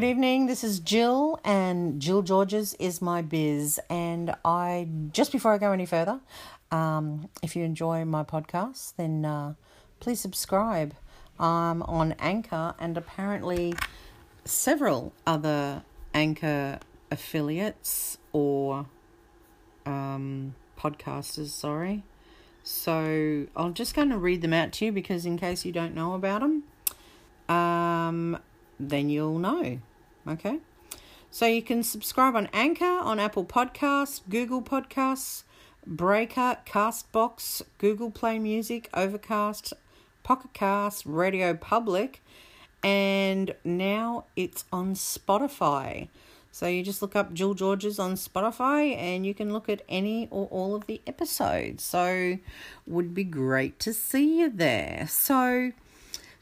good evening. This is Jill, and Jill Georges is my biz. And I just before I go any further, um, if you enjoy my podcast, then uh, please subscribe. I'm on Anchor and apparently several other Anchor affiliates or um, podcasters. Sorry. So I'm just going to read them out to you because in case you don't know about them. Um, then you'll know. Okay? So you can subscribe on Anchor, on Apple Podcasts, Google Podcasts, Breaker, Castbox, Google Play Music, Overcast, Pocket Cast, Radio Public, and now it's on Spotify. So you just look up Jill Georges on Spotify and you can look at any or all of the episodes. So would be great to see you there. So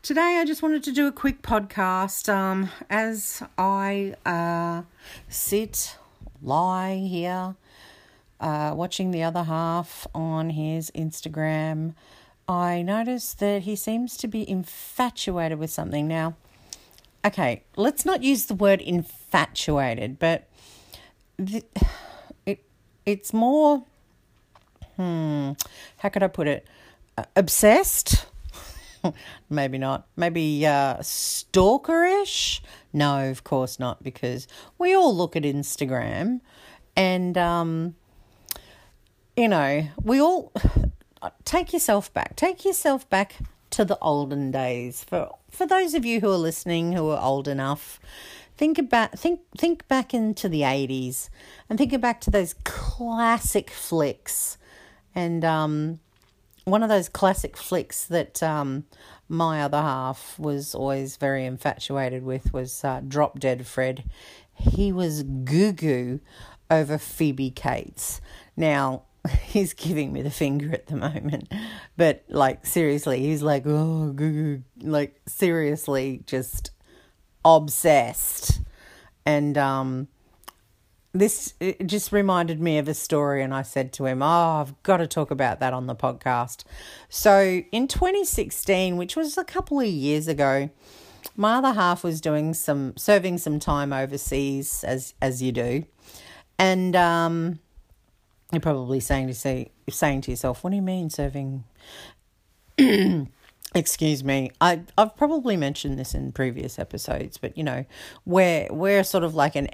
Today, I just wanted to do a quick podcast um, as I uh, sit, lie here, uh, watching the other half on his Instagram. I noticed that he seems to be infatuated with something. Now, okay, let's not use the word infatuated, but the, it it's more, hmm, how could I put it? Uh, obsessed maybe not. Maybe uh, stalkerish? No, of course not, because we all look at Instagram and, um, you know, we all take yourself back. Take yourself back to the olden days. For for those of you who are listening who are old enough, think about think think back into the eighties and think back to those classic flicks and um one of those classic flicks that um, my other half was always very infatuated with was uh, Drop Dead Fred. He was goo goo over Phoebe Cates. Now, he's giving me the finger at the moment, but like seriously, he's like, oh, goo goo, like seriously, just obsessed. And um, this just reminded me of a story and I said to him, "Oh, I've got to talk about that on the podcast." So, in 2016, which was a couple of years ago, my other half was doing some serving some time overseas as as you do. And um you're probably saying to say saying to yourself, "What do you mean serving excuse me. I i've probably mentioned this in previous episodes but you know we're we're sort of like an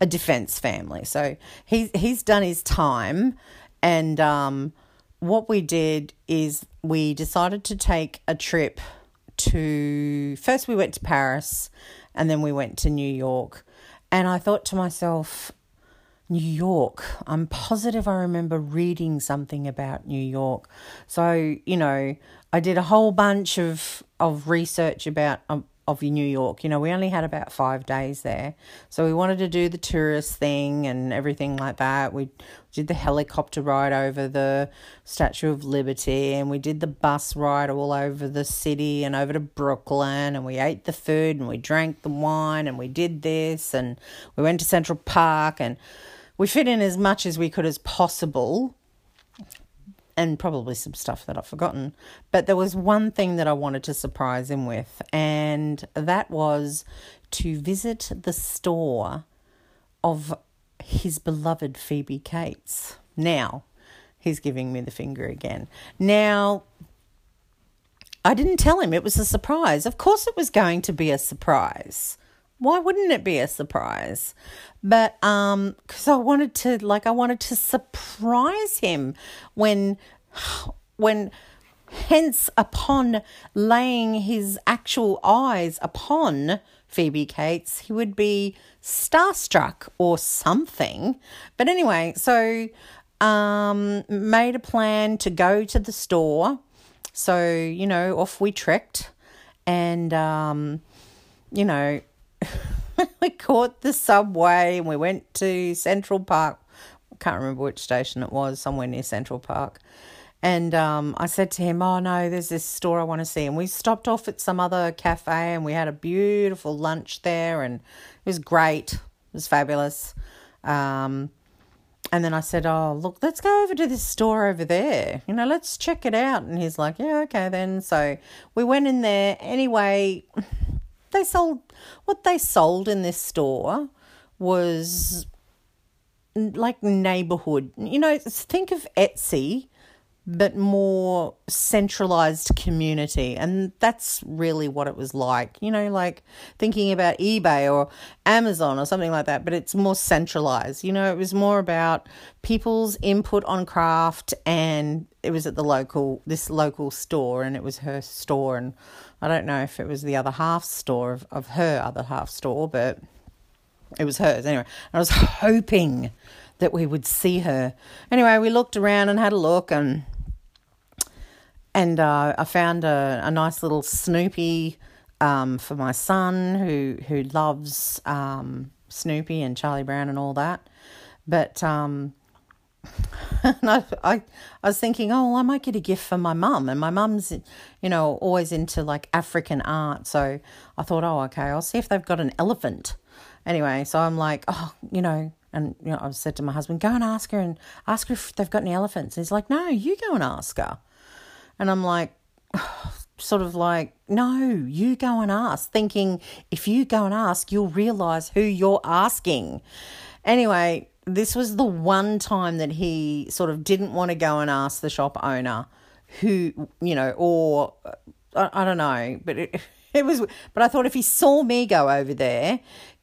a defense family. So he's he's done his time and um what we did is we decided to take a trip to first we went to paris and then we went to new york. And i thought to myself New York. I'm positive I remember reading something about New York. So, you know, I did a whole bunch of, of research about um, of New York. You know, we only had about five days there. So we wanted to do the tourist thing and everything like that. We did the helicopter ride over the Statue of Liberty and we did the bus ride all over the city and over to Brooklyn and we ate the food and we drank the wine and we did this and we went to Central Park and we fit in as much as we could as possible and probably some stuff that I've forgotten. But there was one thing that I wanted to surprise him with, and that was to visit the store of his beloved Phoebe Cates. Now, he's giving me the finger again. Now, I didn't tell him it was a surprise. Of course, it was going to be a surprise why wouldn't it be a surprise? But um cuz I wanted to like I wanted to surprise him when when hence upon laying his actual eyes upon Phoebe Cates, he would be starstruck or something. But anyway, so um made a plan to go to the store. So, you know, off we trekked and um you know, we caught the subway and we went to Central Park. I can't remember which station it was, somewhere near Central Park. And um, I said to him, Oh no, there's this store I want to see. And we stopped off at some other cafe and we had a beautiful lunch there and it was great. It was fabulous. Um, and then I said, Oh, look, let's go over to this store over there. You know, let's check it out. And he's like, Yeah, okay then. So we went in there. Anyway, they sold what they sold in this store was like neighborhood. You know, think of Etsy but more centralized community. And that's really what it was like. You know, like thinking about eBay or Amazon or something like that, but it's more centralized. You know, it was more about people's input on craft and it was at the local this local store and it was her store and I don't know if it was the other half store of, of her other half store, but it was hers anyway. I was hoping that we would see her. Anyway, we looked around and had a look and and uh, I found a, a nice little Snoopy um, for my son who who loves um, Snoopy and Charlie Brown and all that. But um, I, I I was thinking, oh, well, I might get a gift for my mum, and my mum's you know always into like African art, so I thought, oh, okay, I'll see if they've got an elephant. Anyway, so I'm like, oh, you know, and you know, I said to my husband, go and ask her and ask her if they've got any elephants. And he's like, no, you go and ask her. And I'm like, sort of like, no, you go and ask, thinking if you go and ask, you'll realize who you're asking. Anyway, this was the one time that he sort of didn't want to go and ask the shop owner who, you know, or uh, I, I don't know, but it, it was, but I thought if he saw me go over there,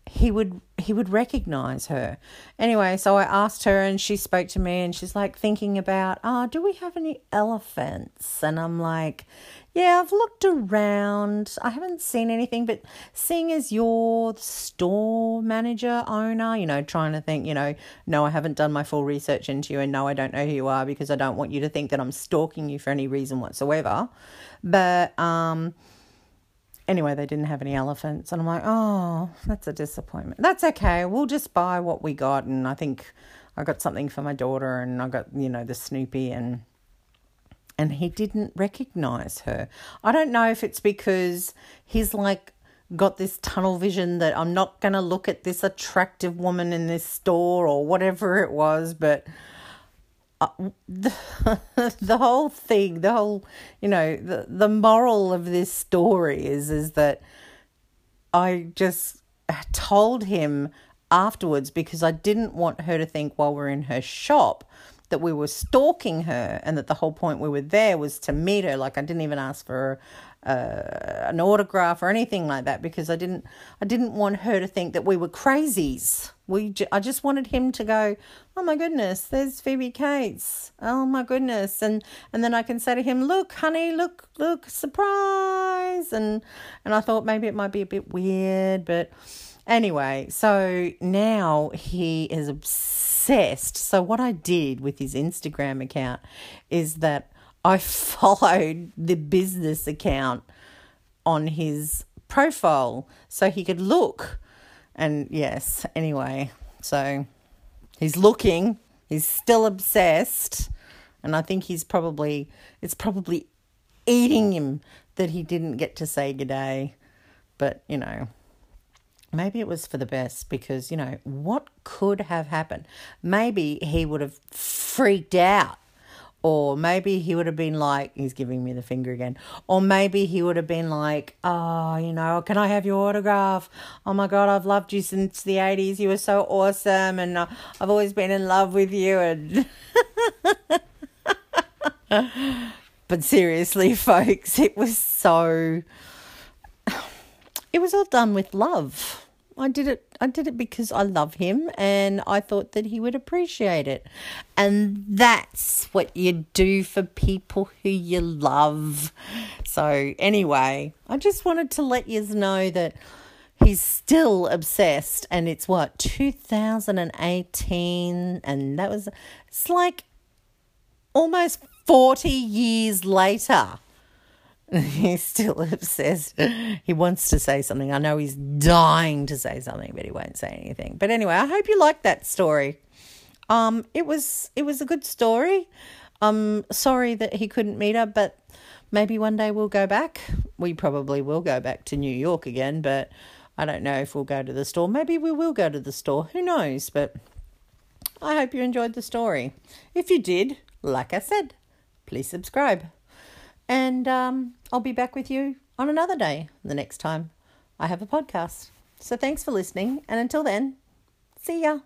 he would he would recognize her. Anyway, so I asked her and she spoke to me and she's like thinking about, "Oh, do we have any elephants?" And I'm like, "Yeah, I've looked around. I haven't seen anything, but seeing as you're the store manager, owner, you know, trying to think, you know, no, I haven't done my full research into you and no, I don't know who you are because I don't want you to think that I'm stalking you for any reason whatsoever." But um anyway, they didn't have any elephants. And I'm like, oh, that's a disappointment. That's okay. We'll just buy what we got. And I think I got something for my daughter and I got, you know, the Snoopy and and he didn't recognize her. I don't know if it's because he's like got this tunnel vision that I'm not going to look at this attractive woman in this store or whatever it was, but the, the whole thing, the whole, you know, the, the moral of this story is, is that I just told him afterwards because I didn't want her to think while we're in her shop that we were stalking her and that the whole point we were there was to meet her. Like I didn't even ask for uh, an autograph or anything like that because I didn't I didn't want her to think that we were crazies. We I just wanted him to go, "Oh my goodness, there's Phoebe Cates. Oh my goodness." And and then I can say to him, "Look, honey, look, look, surprise." And and I thought maybe it might be a bit weird, but anyway, so now he is obsessed. So what I did with his Instagram account is that I followed the business account on his profile so he could look. And yes, anyway, so he's looking, he's still obsessed, and I think he's probably, it's probably eating him that he didn't get to say good day. But, you know, maybe it was for the best because, you know, what could have happened? Maybe he would have freaked out or maybe he would have been like, he's giving me the finger again. Or maybe he would have been like, oh, you know, can I have your autograph? Oh my God, I've loved you since the 80s. You were so awesome. And uh, I've always been in love with you. And. but seriously, folks, it was so. It was all done with love. I did it I did it because I love him and I thought that he would appreciate it. And that's what you do for people who you love. So anyway, I just wanted to let you know that he's still obsessed and it's what 2018 and that was it's like almost 40 years later he's still obsessed. He wants to say something. I know he's dying to say something, but he won't say anything. But anyway, I hope you liked that story. Um, it was it was a good story. I'm sorry that he couldn't meet her, but maybe one day we'll go back. We probably will go back to New York again, but I don't know if we'll go to the store. Maybe we will go to the store. Who knows? But I hope you enjoyed the story. If you did, like I said, please subscribe. And um, I'll be back with you on another day the next time I have a podcast. So thanks for listening. And until then, see ya.